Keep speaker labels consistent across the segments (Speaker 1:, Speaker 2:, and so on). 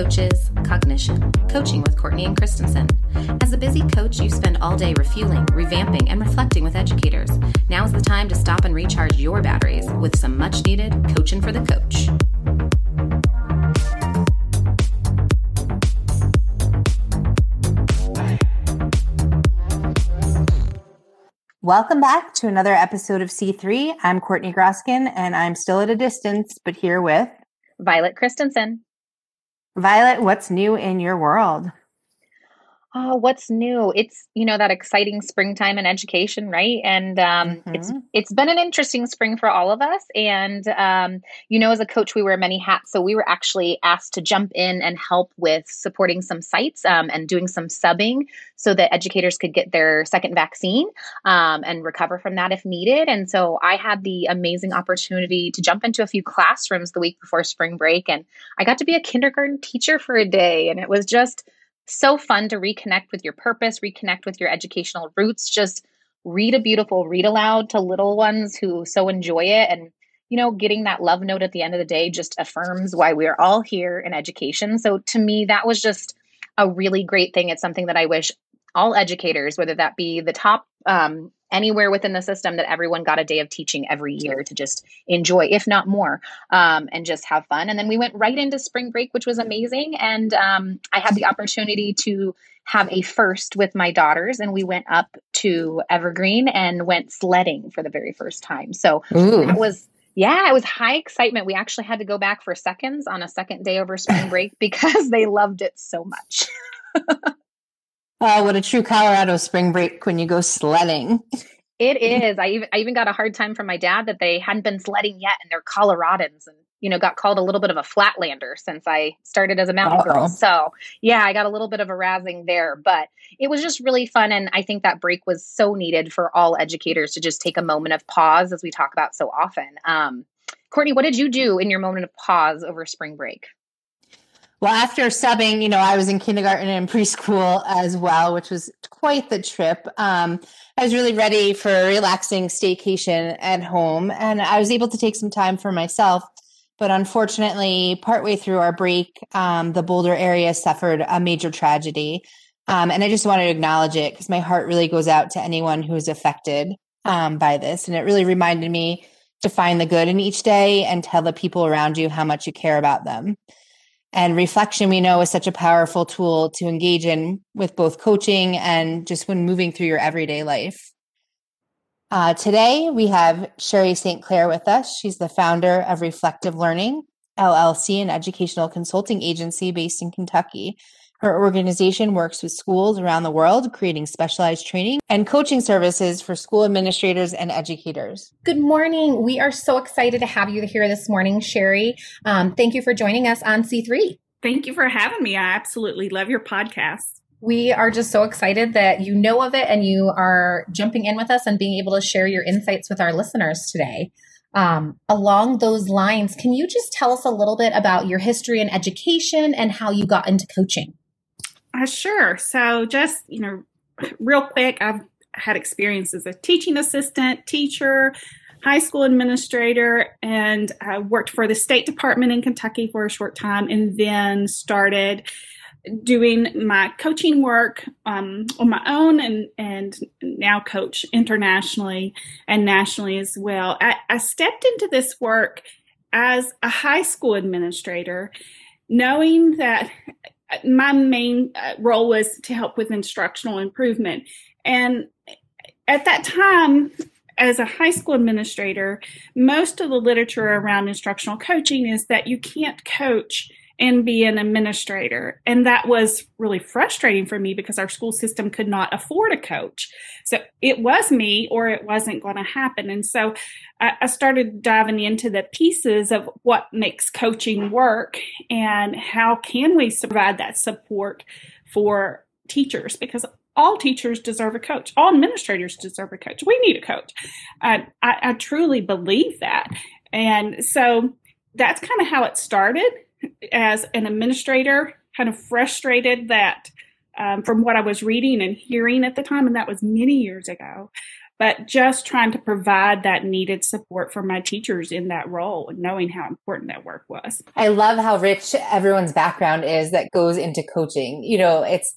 Speaker 1: C3 Connecting, Coaches, Cognition. Coaching with Courtney and Christensen. As a busy coach, you spend all day refueling, revamping, and reflecting with educators. Now is the time to stop and recharge your batteries with some much needed coaching for the coach. Welcome back to another episode of C3. I'm Courtney Groskin, and I'm still at a distance, but here with
Speaker 2: Violet Christensen.
Speaker 1: Violet, what's new in your world?
Speaker 2: Oh, what's new? It's you know that exciting springtime in education, right? And um, mm-hmm. it's it's been an interesting spring for all of us. And um, you know, as a coach, we wear many hats, so we were actually asked to jump in and help with supporting some sites um, and doing some subbing, so that educators could get their second vaccine um, and recover from that if needed. And so I had the amazing opportunity to jump into a few classrooms the week before spring break, and I got to be a kindergarten teacher for a day, and it was just so fun to reconnect with your purpose, reconnect with your educational roots, just read a beautiful read aloud to little ones who so enjoy it. And you know getting that love note at the end of the day just affirms why we're all here in education. So to me that was just a really great thing. It's something that i wish all educators whether that be the top um, anywhere within the system that everyone got a day of teaching every year to just enjoy, if not more, um, and just have fun. And then we went right into spring break, which was amazing. And um, I had the opportunity to have a first with my daughters, and we went up to Evergreen and went sledding for the very first time. So Ooh. that was yeah, it was high excitement. We actually had to go back for seconds on a second day over spring break because they loved it so much.
Speaker 1: Oh, what a true Colorado spring break when you go sledding.
Speaker 2: It is. I even I even got a hard time from my dad that they hadn't been sledding yet and they're Coloradans and you know got called a little bit of a flatlander since I started as a mountain Uh-oh. girl. So yeah, I got a little bit of a razzing there, but it was just really fun and I think that break was so needed for all educators to just take a moment of pause as we talk about so often. Um, Courtney, what did you do in your moment of pause over spring break?
Speaker 1: Well, after subbing, you know, I was in kindergarten and preschool as well, which was quite the trip. Um, I was really ready for a relaxing staycation at home, and I was able to take some time for myself. But unfortunately, partway through our break, um, the Boulder area suffered a major tragedy. Um, and I just wanted to acknowledge it because my heart really goes out to anyone who is affected um, by this. And it really reminded me to find the good in each day and tell the people around you how much you care about them. And reflection, we know, is such a powerful tool to engage in with both coaching and just when moving through your everyday life. Uh, today, we have Sherry St. Clair with us. She's the founder of Reflect to Learn, LLC, an educational consulting agency based in Kentucky. Her organization works with schools around the world, creating specialized training and coaching services for school administrators and educators.
Speaker 2: Good morning. We are so excited to have you here this morning, Sherry. Um, thank you for joining us on C3.
Speaker 3: Thank you for having me. I absolutely love your podcast.
Speaker 2: We are just so excited that you know of it and you are jumping in with us and being able to share your insights with our listeners today. Um, along those lines, can you just tell us a little bit about your history in education and how you got into coaching?
Speaker 3: Uh, sure. So, just, you know, real quick, I've had experience as a teaching assistant, teacher, high school administrator, and I worked for the State Department in Kentucky for a short time and then started doing my coaching work um, on my own and, and now coach internationally and nationally as well. I, I stepped into this work as a high school administrator, knowing that my main uh, role was to help with instructional improvement. And at that time, as a high school administrator, most of the literature around instructional coaching is that you can't coach and be an administrator. And that was really frustrating for me because our school system could not afford a coach. So it was me or it wasn't going to happen. And so I, I started diving into the pieces of what makes coaching work and how can we provide that support for teachers because all teachers deserve a coach. All administrators deserve a coach. We need a coach. I, I truly believe that. And so that's kind of how it started as an administrator, kind of frustrated that um, from what I was reading and hearing at the time, and that was many years ago. but just trying to provide that needed support for my teachers in that role and knowing how important that work was.
Speaker 1: I love how rich everyone's background is that goes into coaching. You know, it's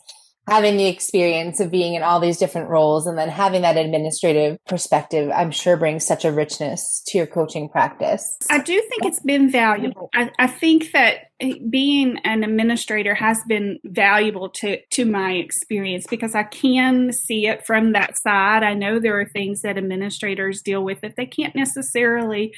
Speaker 1: having the experience of being in all these different roles and then having that administrative perspective, I'm sure brings such a richness to your coaching practice.
Speaker 3: I do think it's been valuable. I, I think that being an administrator has been valuable to to my experience because I can see it from that side. I know there are things that administrators deal with that they can't necessarily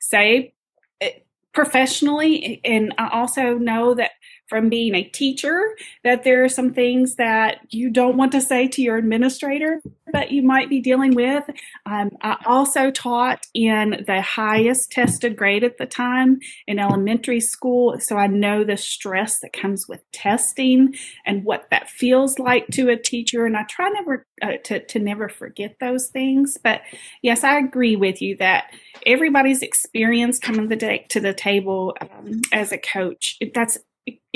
Speaker 3: say eh, professionally and I also know that from being a teacher that there are some things that you don't want to say to your administrator that you might be dealing with. Um, I also taught in the highest tested grade at the time in elementary school, so I know the stress that comes with testing and what that feels like to a teacher. And I try never uh, to to never forget those things. But yes, I agree with you that everybody's experience coming the day, to the table um, as a coach that's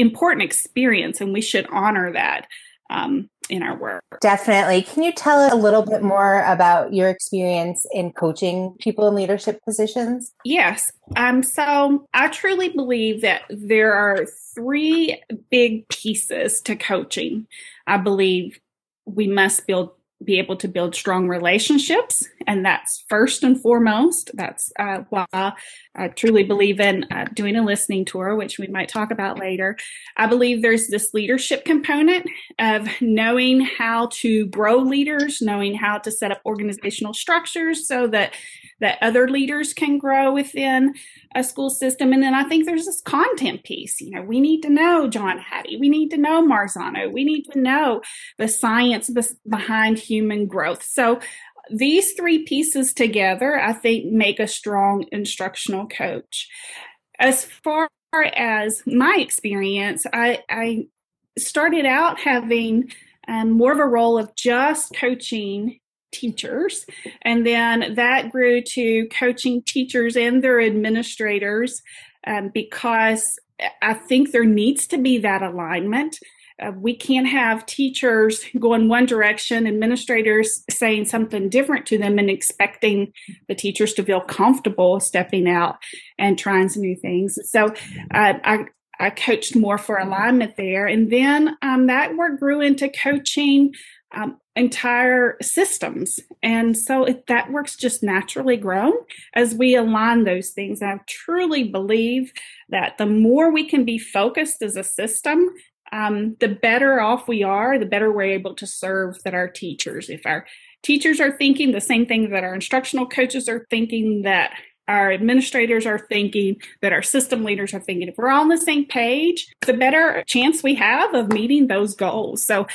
Speaker 3: important experience and we should honor that um, in our work.
Speaker 1: Definitely. Can you tell us a little bit more about your experience in coaching people in leadership positions?
Speaker 3: Yes. Um, so I truly believe that there are three big pieces to coaching. I believe we must build be able to build strong relationships. And that's first and foremost. That's uh, why I truly believe in uh, doing a listening tour, which we might talk about later. I believe there's this leadership component of knowing how to grow leaders, knowing how to set up organizational structures so that that other leaders can grow within a school system. And then I think there's this content piece. You know, we need to know John Hattie. We need to know Marzano. We need to know the science behind human growth. So these three pieces together, I think, make a strong instructional coach. As far as my experience, I, I started out having um, more of a role of just coaching teachers. And then that grew to coaching teachers and their administrators um, because I think there needs to be that alignment. Uh, we can't have teachers go in one direction, administrators saying something different to them and expecting the teachers to feel comfortable stepping out and trying some new things. So uh, I, I coached more for alignment there. And then um, that work grew into coaching um, entire systems. And so it, that works just naturally grown as we align those things. I truly believe that the more we can be focused as a system, um, the better off we are, the better we're able to serve that our teachers. If our teachers are thinking the same thing that our instructional coaches are thinking, that our administrators are thinking, that our system leaders are thinking, if we're all on the same page, the better chance we have of meeting those goals. So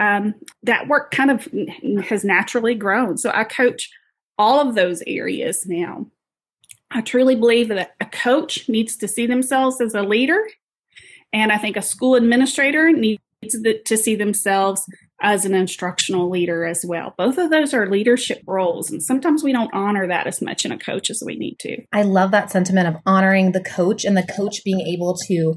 Speaker 3: um, that work kind of has naturally grown. So I coach all of those areas now. I truly believe that a coach needs to see themselves as a leader, and I think a school administrator needs to see themselves as an instructional leader as well. Both of those are leadership roles, and sometimes we don't honor that as much in a coach as we need to.
Speaker 2: I love that sentiment of honoring the coach and the coach being able to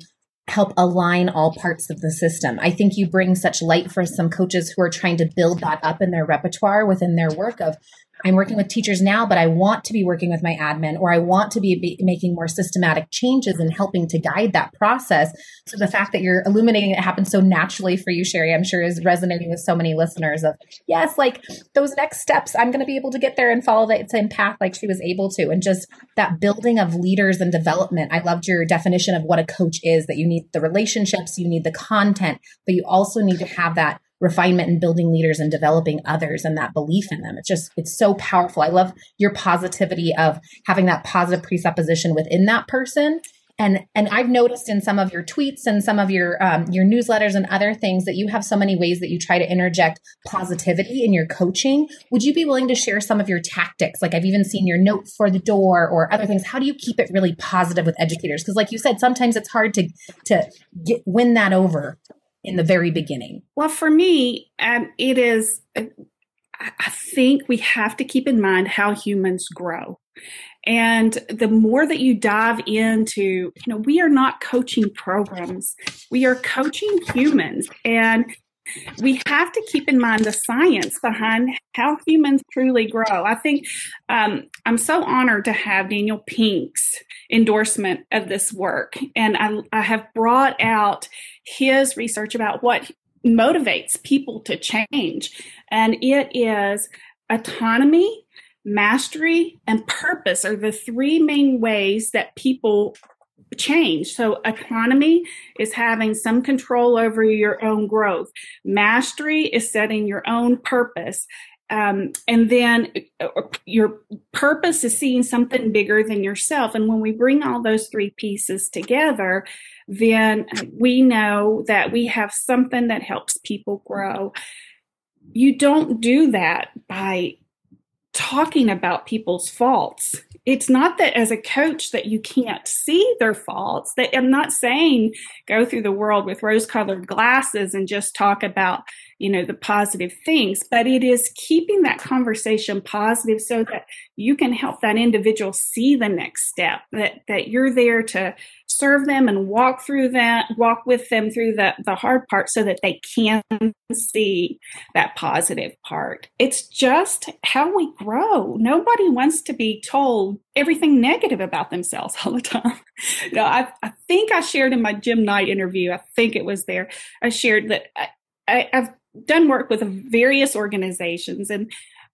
Speaker 2: help align all parts of the system. I think you bring such light for some coaches who are trying to build that up in their repertoire within their work of I'm working with teachers now, but I want to be working with my admin or I want to be making more systematic changes and helping to guide that process. So the fact that you're illuminating it happens so naturally for you, Sherry, I'm sure is resonating with so many listeners of, yes, like those next steps, I'm going to be able to get there and follow that same path like she was able to. And just that building of leaders and development. I loved your definition of what a coach is that you need the relationships, you need the content, but you also need to have that refinement and building leaders and developing others and that belief in them. It's just, it's so powerful. I love your positivity of having that positive presupposition within that person. And, and I've noticed in some of your tweets and some of your, um, your newsletters and other things that you have so many ways that you try to interject positivity in your coaching. Would you be willing to share some of your tactics? Like I've even seen your note for the door or other things. How do you keep it really positive with educators? Because like you said, sometimes it's hard to, to get, win that over in the very beginning?
Speaker 3: Well, for me, um, it is, I think we have to keep in mind how humans grow. And the more that you dive into, you know, we are not coaching programs, we are coaching humans. And we have to keep in mind the science behind how humans truly grow. I think um, I'm so honored to have Daniel Pink's endorsement of this work. And I, I have brought out his research about what motivates people to change. And it is autonomy, mastery, and purpose are the three main ways that people change. So autonomy is having some control over your own growth. Mastery is setting your own purpose. Um, and then uh, your purpose is seeing something bigger than yourself. And when we bring all those three pieces together, then we know that we have something that helps people grow. You don't do that by talking about people's faults it's not that as a coach that you can't see their faults that i'm not saying go through the world with rose colored glasses and just talk about you know the positive things but it is keeping that conversation positive so that you can help that individual see the next step that that you're there to serve them and walk through that walk with them through the the hard part so that they can see that positive part. It's just how we grow. Nobody wants to be told everything negative about themselves all the time. You know i, I think i shared in my Jim Knight interview i think it was there i shared that I, I, have done work with various organizations and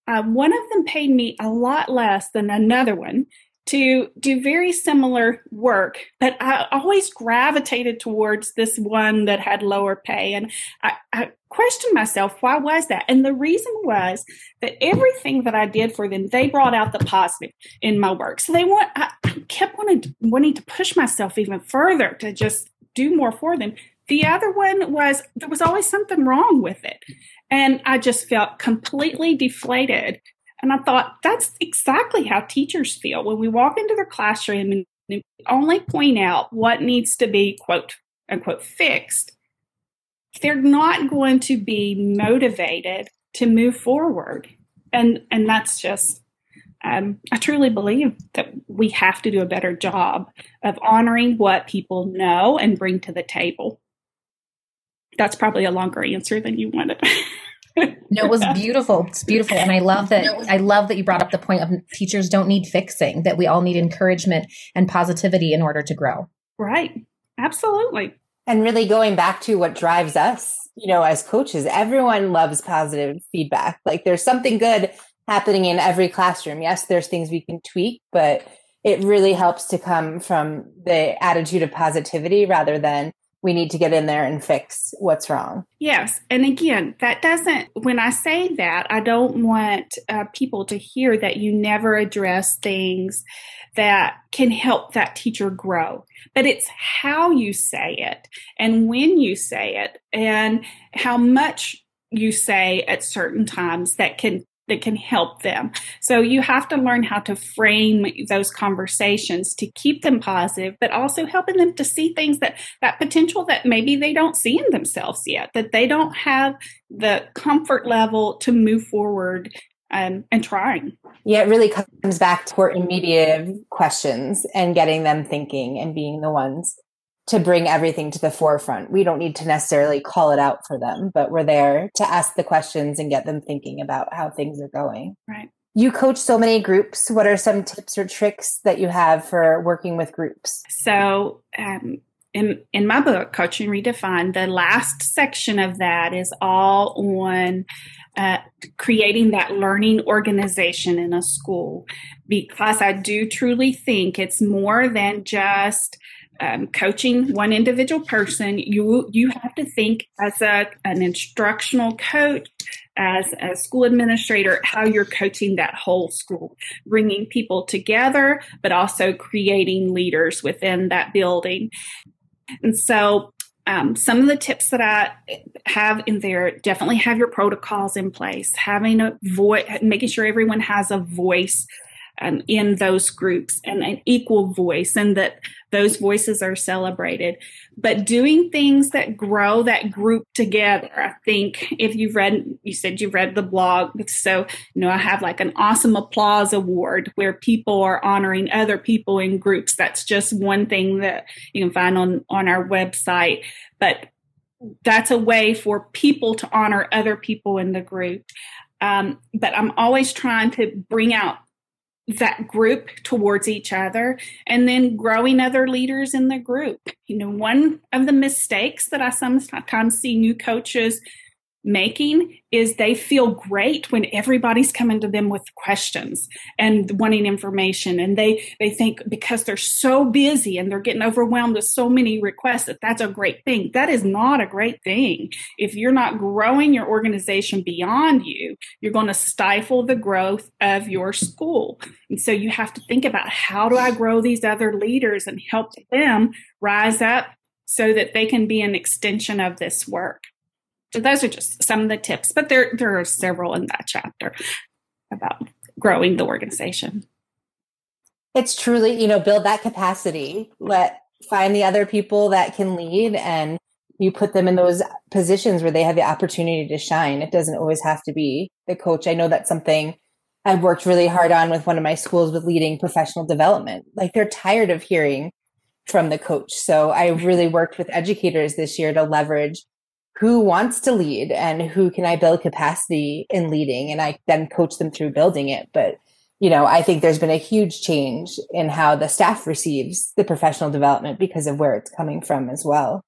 Speaker 3: uh, one of them paid me a lot less than another one to do very similar work, but I always gravitated towards this one that had lower pay. And I, I, questioned myself, why was that? And the reason was that everything that I did for them, they brought out the positive in my work. So they want, I kept wanting, wanting to push myself even further to just do more for them. The other one was there was always something wrong with it. And I just felt completely deflated and I thought that's exactly how teachers feel when we walk into their classroom and only point out what needs to be quote unquote fixed. They're not going to be motivated to move forward. And and that's just um, I truly believe that we have to do a better job of honoring what people know and bring to the table. That's probably a longer answer than you wanted.
Speaker 2: no, it was beautiful. It's beautiful. And I love that I love that you brought up the point of teachers don't need fixing, that we all need encouragement and positivity in order to grow.
Speaker 3: Right. Absolutely.
Speaker 1: And really going back to what drives us, you know, as coaches, everyone loves positive feedback. Like there's something good happening in every classroom. Yes, there's things we can tweak, but it really helps to come from the attitude of positivity rather than we need to get in there and fix what's wrong.
Speaker 3: Yes. And again, that doesn't, when I say that, I don't want uh, people to hear that you never address things that can help that teacher grow. But it's how you say it and when you say it and how much you say at certain times that can that can help them. So you have to learn how to frame those conversations to keep them positive, but also helping them to see things that that potential that maybe they don't see in themselves yet, that they don't have the comfort level to move forward um, and trying.
Speaker 1: Yeah, it really comes back to our immediate questions and getting them thinking and being the ones to bring everything to the forefront. We don't need to necessarily call it out for them, but we're there to ask the questions and get them thinking about how things are going.
Speaker 3: Right.
Speaker 1: You coach so many groups. What are some tips or tricks that you have for working with groups?
Speaker 3: So, um, in, in my book, Coaching Redefined, the last section of that is all on uh, creating that learning organization in a school because I do truly think it's more than just um, coaching one individual person, you you have to think as a an instructional coach, as a school administrator, how you're coaching that whole school, bringing people together, but also creating leaders within that building. And so, um, some of the tips that I have in there definitely have your protocols in place, having a voice, making sure everyone has a voice um, in those groups and an equal voice and that those voices are celebrated. But doing things that grow that group together i think if you've read you said you've read the blog so you know i have like an awesome applause award where people are honoring other people in groups. That's just one thing that you can find on on our website. But that's a way for people to honor other people in the group. Um, but I'm always trying to bring out that group towards each other and then growing other leaders in the group. You know, one of the mistakes that I sometimes see new coaches making is they feel great when everybody's coming to them with questions and wanting information. And they they think because they're so busy and they're getting overwhelmed with so many requests that that's a great thing. That is not a great thing. If you're not growing your organization beyond you you're going to stifle the growth of your school. And so you have to think about how do i grow these other leaders and help them rise up so that they can be an extension of this work so those are just some of the tips, but there there are several in that chapter about growing the organization.
Speaker 1: It's truly, you know, build that capacity. Let find the other people that can lead and you put them in those positions where they have the opportunity to shine. It doesn't always have to be the coach. I know that's something I've worked really hard on with one of my schools with leading professional development. Like they're tired of hearing from the coach. So I really worked with educators this year to leverage who wants to lead and who can I build capacity in leading? And I then coach them through building it. But, you know, I think there's been a huge change in how the staff receives the professional development because of where it's coming from as well.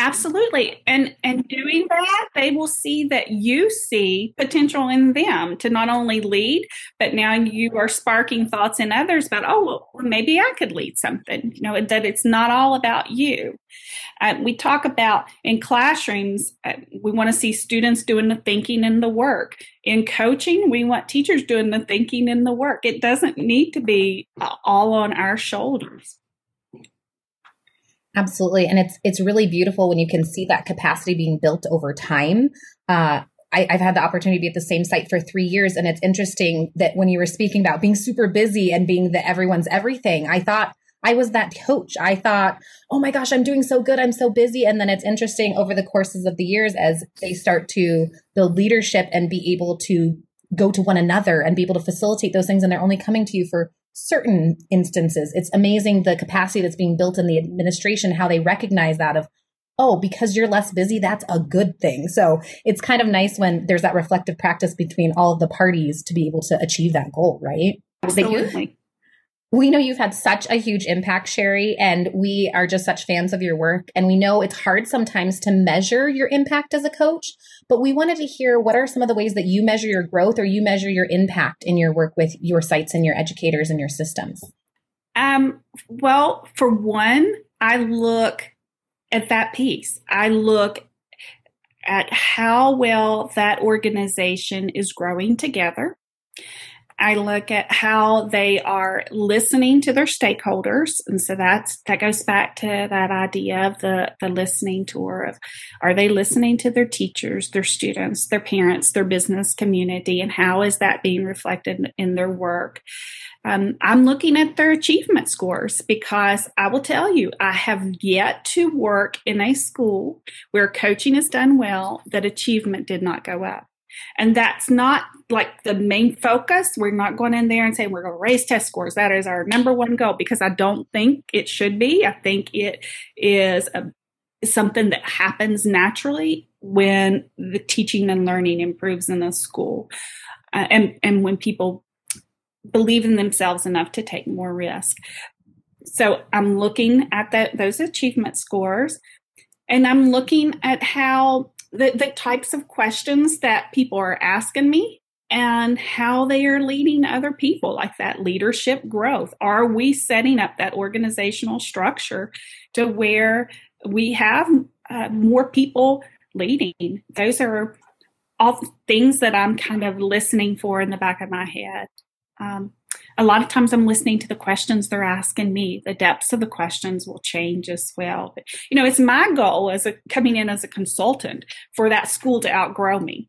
Speaker 3: Absolutely. And and doing that, they will see that you see potential in them to not only lead, but now you are sparking thoughts in others about, oh, well, maybe I could lead something. You know, that it's not all about you. Uh, we talk about in classrooms, uh, we want to see students doing the thinking and the work. In coaching, we want teachers doing the thinking and the work. It doesn't need to be all on our shoulders.
Speaker 2: Absolutely. And it's it's really beautiful when you can see that capacity being built over time. Uh, I, have had the opportunity to be at the same site for three years. And it's interesting that when you were speaking about being super busy and being the everyone's everything, I thought I was that coach. I thought, oh my gosh, I'm doing so good. I'm so busy. And then it's interesting over the courses of the years as they start to build leadership and be able to go to one another and be able to facilitate those things. And they're only coming to you for certain instances. It's amazing the capacity that's being built in the administration, how they recognize that of, oh, because you're less busy, that's a good thing. So it's kind of nice when there's that reflective practice between all of the parties to be able to achieve that goal, right?
Speaker 3: Absolutely.
Speaker 2: We know you've had such a huge impact, Sherry, and we are just such fans of your work. And we know it's hard sometimes to measure your impact as a coach, but we wanted to hear what are some of the ways that you measure your growth or you measure your impact in your work with your sites and your educators and your systems?
Speaker 3: Um, well, for one, I look at that piece. I look at how well that organization is growing together. I look at how they are listening to their stakeholders. And so that's, that goes back to that idea of the, the listening tour of are they listening to their teachers, their students, their parents, their business community, and how is that being reflected in their work? Um, I'm looking at their achievement scores because I will tell you, I have yet to work in a school where coaching is done well that achievement did not go up. And that's not like the main focus. We're not going in there and saying we're going to raise test scores. That is our number one goal because I don't think it should be. I think it is a, something that happens naturally when the teaching and learning improves in a school uh, and, and when people believe in themselves enough to take more risk. So I'm looking at that, those achievement scores and I'm looking at how the, the types of questions that people are asking me and how they are leading other people, like that leadership growth. Are we setting up that organizational structure to where we have uh, more people leading? Those are all things that I'm kind of listening for in the back of my head. Um, a lot of times I'm listening to the questions they're asking me. The depths of the questions will change as well. But, you know, it's my goal as a coming in as a consultant for that school to outgrow me,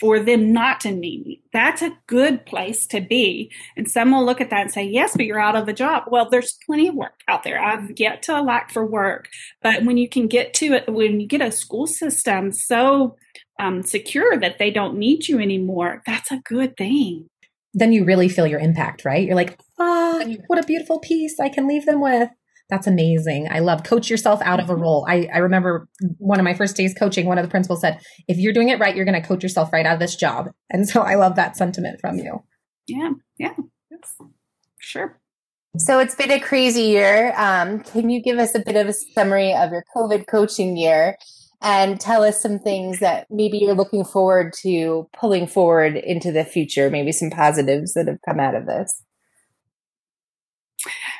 Speaker 3: for them not to need me. That's a good place to be. And some will look at that and say, yes, but you're out of a job. Well, there's plenty of work out there. I've yet to lack for work. But when you can get to it, when you get a school system so um, secure that they don't need you anymore, that's a good thing
Speaker 2: then you really feel your impact, right? You're like, ah, what a beautiful piece I can leave them with. That's amazing. I love coach yourself out of a role. I, I remember one of my first days coaching, one of the principals said, if you're doing it right, you're going to coach yourself right out of this job. And so I love that sentiment from you.
Speaker 3: Yeah. Yeah. Yes. Sure.
Speaker 1: So it's been a crazy year. Um, can you give us a bit of a summary of your COVID coaching year and tell us some things that maybe you're looking forward to pulling forward into the future, maybe some positives that have come out of this?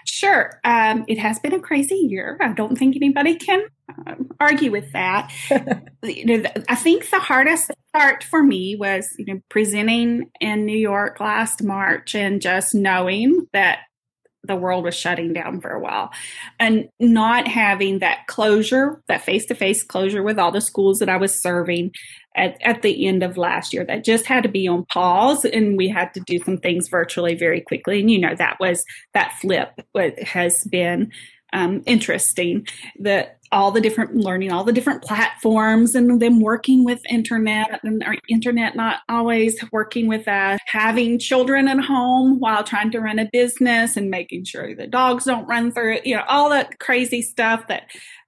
Speaker 3: Sure. Um, it has been a crazy year. I don't think anybody can uh, argue with that. you know, I think the hardest part for me was, you know, presenting in New York last March and just knowing that the world was shutting down for a while. And not having that closure that face-to-face closure with all the schools that i was serving at, at the end of last year that just had to be on pause and we had to do some things virtually very quickly. And you know that was that flip what has been um, interesting. That all the different learning all the different platforms and them working with internet and our internet not always working with that having children at home while trying to run a business and making sure the dogs don't run through you know all that crazy stuff that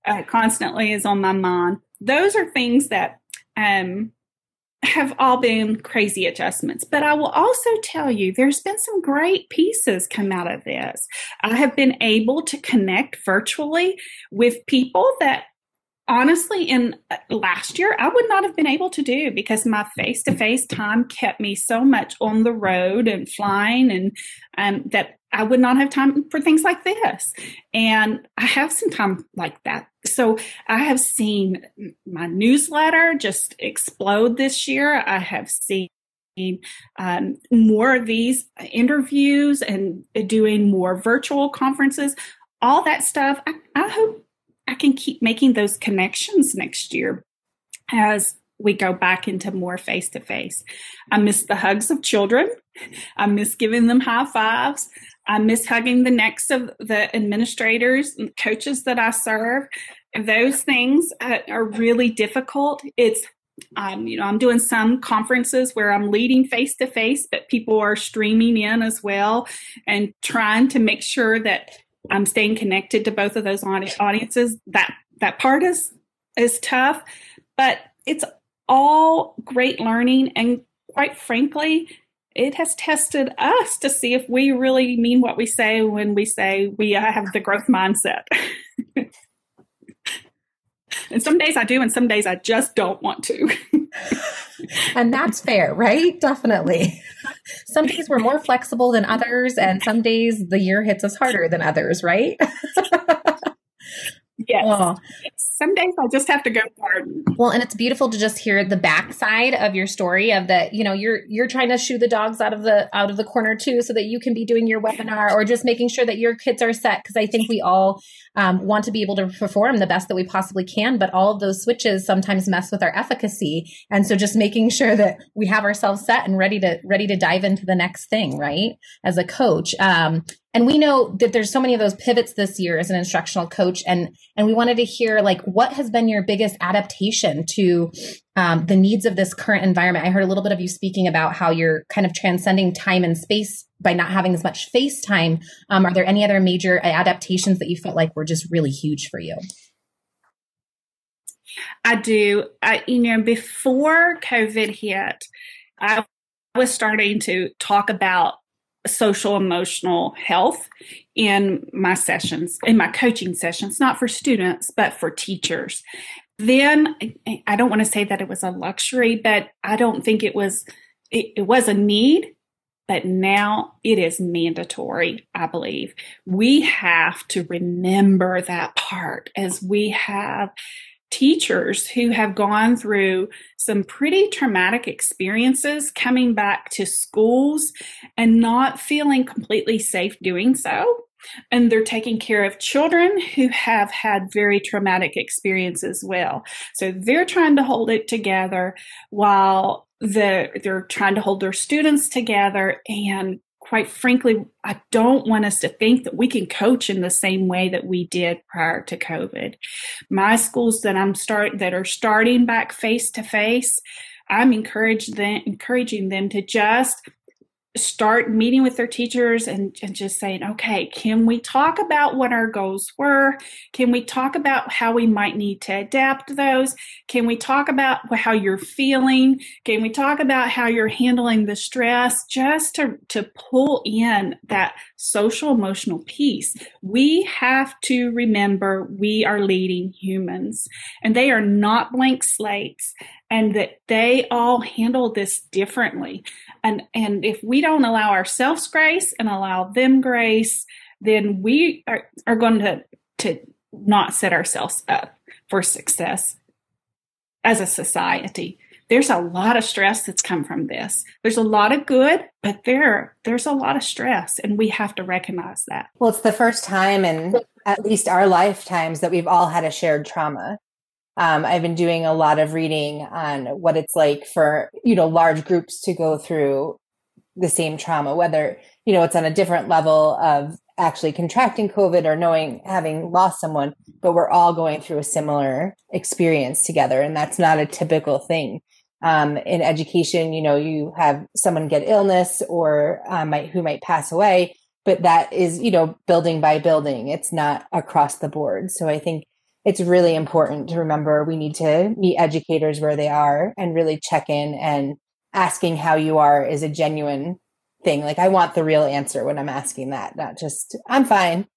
Speaker 3: uh, constantly is on my mind. Those are things that um, have all been crazy adjustments. But I will also tell you, there's been some great pieces come out of this. I have been able to connect virtually with people that honestly in uh, last year i would not have been able to do because my face-to-face time kept me so much on the road and flying and um, that i would not have time for things like this and i have some time like that so I have seen my newsletter just explode this year. I have seen um, more of these interviews and doing more virtual conferences, all that stuff. I, I hope I can keep making those connections next year as we go back into more face to face. I miss the hugs of children. I miss giving them high fives. I miss hugging the necks of the administrators and coaches that I serve. Those things uh, are really difficult. It's um, you know, I'm doing some conferences where I'm leading face to face, but people are streaming in as well and trying to make sure that I'm staying connected to both of those audiences. That that part is is tough, but it's all great learning and quite frankly, it has tested us to see if we really mean what we say when we say we uh, have the growth mindset. and some days I do, and some days I just don't want to.
Speaker 2: and that's fair, right? Definitely. Some days we're more flexible than others, and some days the year hits us harder than others, right?
Speaker 3: Yes. Oh. Some days I just have to go garden.
Speaker 2: Well, and it's beautiful to just hear the backside of your story of that, you know, you're you're trying to shoo the dogs out of the out of the corner too so that you can be doing your webinar or just making sure that your kids are set because I think we all um, want to be able to perform the best that we possibly can, but all of those switches sometimes mess with our efficacy. And so just making sure that we have ourselves set and ready to ready to dive into the next thing, right? As a coach. Um, and we know that there's so many of those pivots this year as an instructional coach. And and we wanted to hear like what has been your biggest adaptation to um, the needs of this current environment? I heard a little bit of you speaking about how you're kind of transcending time and space by not having as much face time. Um, are there any other major adaptations that you felt like were just really huge for you?
Speaker 3: I do. I, you know before covid hit i was starting to talk about social emotional health in my sessions, in my coaching sessions, not for students, but for teachers. Then I don't want to say that it was a luxury, but I don't think it was, it, it was a need, but now it is mandatory, I believe. We have to remember that part as we have teachers who have gone through some pretty traumatic experiences coming back to schools and not feeling completely safe doing so. And they're taking care of children who have had very traumatic experiences as well. So they're trying to hold it together while the, they're trying to hold their students together and quite frankly, I don't want us to think that we can coach in the same way that we did prior to COVID. My schools that I'm start that are starting back face to face, I'm them, encouraging them to just start meeting with their teachers and, and just saying, okay, can we talk about what our goals were? Can we talk about how we might need to adapt those? Can we talk about how you're feeling? Can we talk about how you're handling the stress just to, to pull in that social emotional piece? We have to remember we are leading humans and they are not blank slates and that they all handle this differently. And, and if we don't allow ourselves grace and allow them grace, then we are, are going to, to not set ourselves up for success as a society. There's a lot of stress that's come from this. There's a lot of good, but there there's a lot of stress and we have to recognize that.
Speaker 1: Well, it's the first time in at least our lifetimes that we've all had a shared trauma um, I've been doing a lot of reading on what it's like for, you know, large groups to go through the same trauma, whether, you know, it's on a different level of actually contracting COVID or knowing having lost someone, but we're all going through a similar experience together. And that's not a typical thing. Um, in education, you know, you have someone get illness or um, might, who might pass away, but that is, you know, building by building. It's not across the board. So I think it's really important to remember we need to meet educators where they are and really check in and asking how you are is a genuine thing. Like I want the real answer when I'm asking that, not just I'm fine.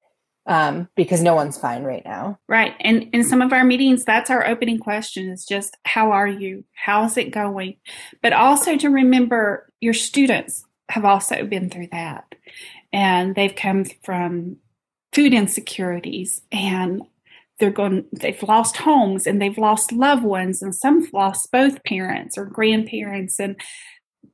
Speaker 1: Um, because no one's fine right now.
Speaker 3: Right. And in some of our meetings, that's our opening question is just how are you? How's it going? But also to remember your students have also been through that. And they've come from food insecurities and they're going they've lost homes and they've lost loved ones and some lost both parents or grandparents and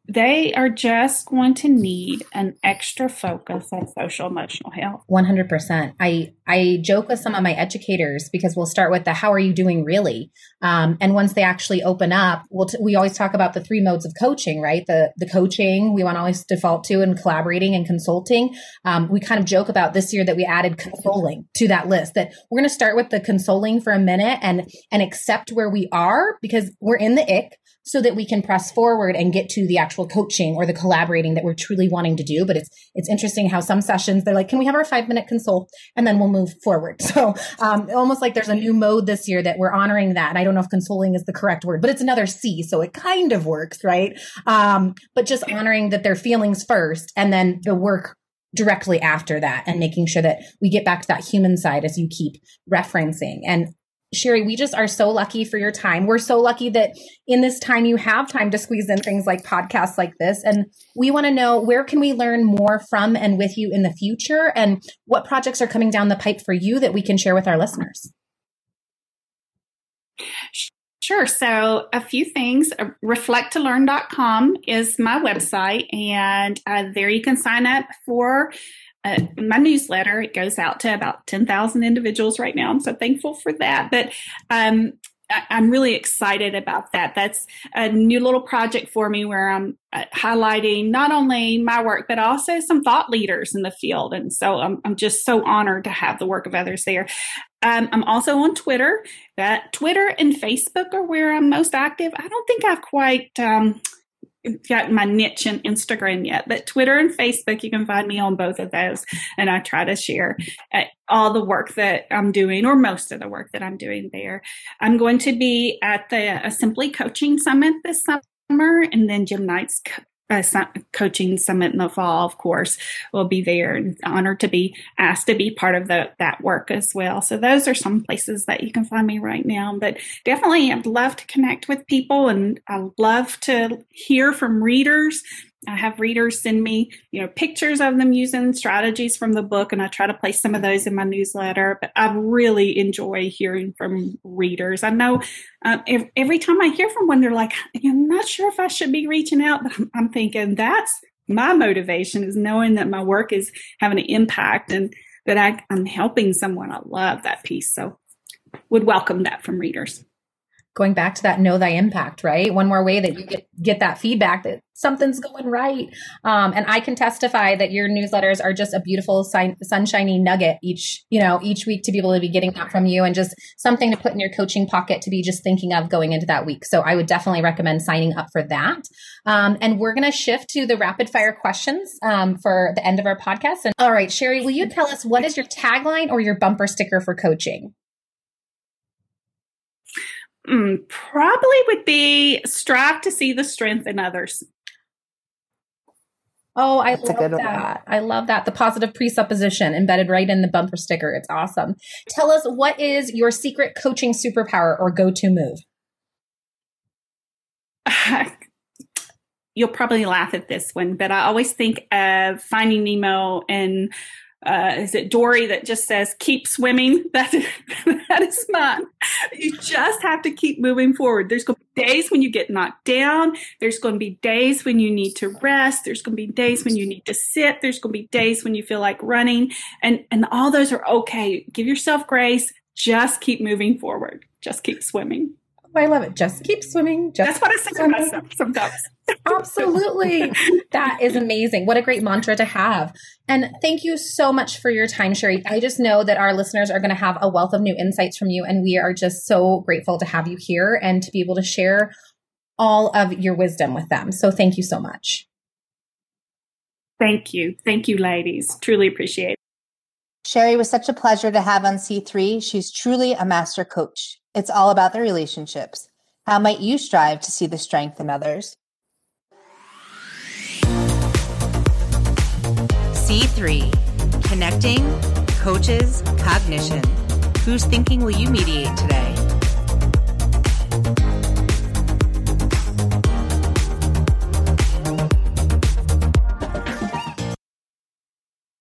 Speaker 3: they are just going to need an extra focus on social emotional health.
Speaker 2: 100% i i joke with some of my educators because we'll start with the how are you doing really? Um, and once they actually open up we'll t- we always talk about the three modes of coaching right? The the coaching we want to always default to and collaborating and consulting. Um, we kind of joke about this year that we added consoling to that list that we're going to start with the consoling for a minute and and accept where we are because we're in the ick so that we can press forward and get to the actual coaching or the collaborating that we're truly wanting to do. But it's it's interesting how some sessions they're like, can we have our five minute consult and then we'll move forward. So um, almost like there's a new mode this year that we're honoring that. And I don't know if consoling is the correct word, but it's another C, so it kind of works, right? Um, but just honoring that their feelings first and then the work directly after that and making sure that we get back to that human side as you keep referencing. And Sherry, we just are so lucky for your time. We're so lucky that in this time you have time to squeeze in things like podcasts like this. And we want to know where can we learn more from and with you in the future and what projects are coming down the pipe for you that we can share with our listeners.
Speaker 3: Sure. So, a few things. Uh, reflecttolearn.com is my website, and uh, there you can sign up for uh, my newsletter. It goes out to about 10,000 individuals right now. I'm so thankful for that. But um, I, am really excited about that. That's a new little project for me where I'm uh, highlighting not only my work, but also some thought leaders in the field. And so I'm, I'm just so honored to have the work of others there. Um, I'm also on Twitter. That Twitter and Facebook are where I'm most active. I don't think I've quite um, got my niche in Instagram yet, but Twitter and Facebook, you can find me on both of those. And I try to share uh, all the work that I'm doing, or most of the work that I'm doing there. I'm going to be at the Simply Coaching Summit this summer, and then Jim Knight's a coaching summit in the fall, of course, will be there and honored to be asked to be part of the, that work as well. So those are some places that you can find me right now. But definitely, I'd love to connect with people and I love to hear from readers I have readers send me, you know, pictures of them using strategies from the book, and I try to place some of those in my newsletter. But I really enjoy hearing from readers. I know um, every, time I hear from one, they're like, "I'm not sure if I should be reaching out," but I'm, I'm thinking that's my motivation is knowing that my work is having an impact and that I, I'm helping someone. I love that piece, so would welcome that from readers.
Speaker 2: Going back to that know thy impact right? One more way that you get get that feedback that something's going right. Um, and i can testify that your newsletters are just a beautiful sign, sunshiny nugget each you know each week to be able to be getting that from you and just something to put in your coaching pocket to be just thinking of going into that week. So i would definitely recommend signing up for that. Um, and we're going to shift to the rapid fire questions um, for the end of our podcast. And all right sherry will you tell us what is your tagline or your bumper sticker for coaching
Speaker 3: Mm, probably would be strive to see the strength in others.
Speaker 2: Oh, I That's love that. One. I love that. The positive presupposition embedded right in the bumper sticker. It's awesome. Tell us what is your secret coaching superpower or go to move?
Speaker 3: You'll probably laugh at this one, but I always think of Finding Nemo and uh, is it Dory that just says keep swimming? That that is not. You just have to keep moving forward. There's going to be days when you get knocked down. There's going to be days when you need to rest. There's going to be days when you need to sit. There's going to be days when you feel like running, and and all those are okay. Give yourself grace. Just keep moving forward. Just keep swimming.
Speaker 2: I love it. Just keep swimming. Just
Speaker 3: That's what I say to myself sometimes.
Speaker 2: Absolutely. that is amazing. What a great mantra to have. And thank you so much for your time, Sherry. I just know that our listeners are going to have a wealth of new insights from you. And we are just so grateful to have you here and to be able to share all of your wisdom with them. So thank you so much.
Speaker 3: Thank you. Thank you, ladies. Truly appreciate it.
Speaker 1: Sherry was such a pleasure to have on C3. She's truly a master coach. It's all about the relationships. How might you strive to see the strength in others?
Speaker 4: C3 Connecting, Coaches, Cognition. Whose thinking will you mediate today?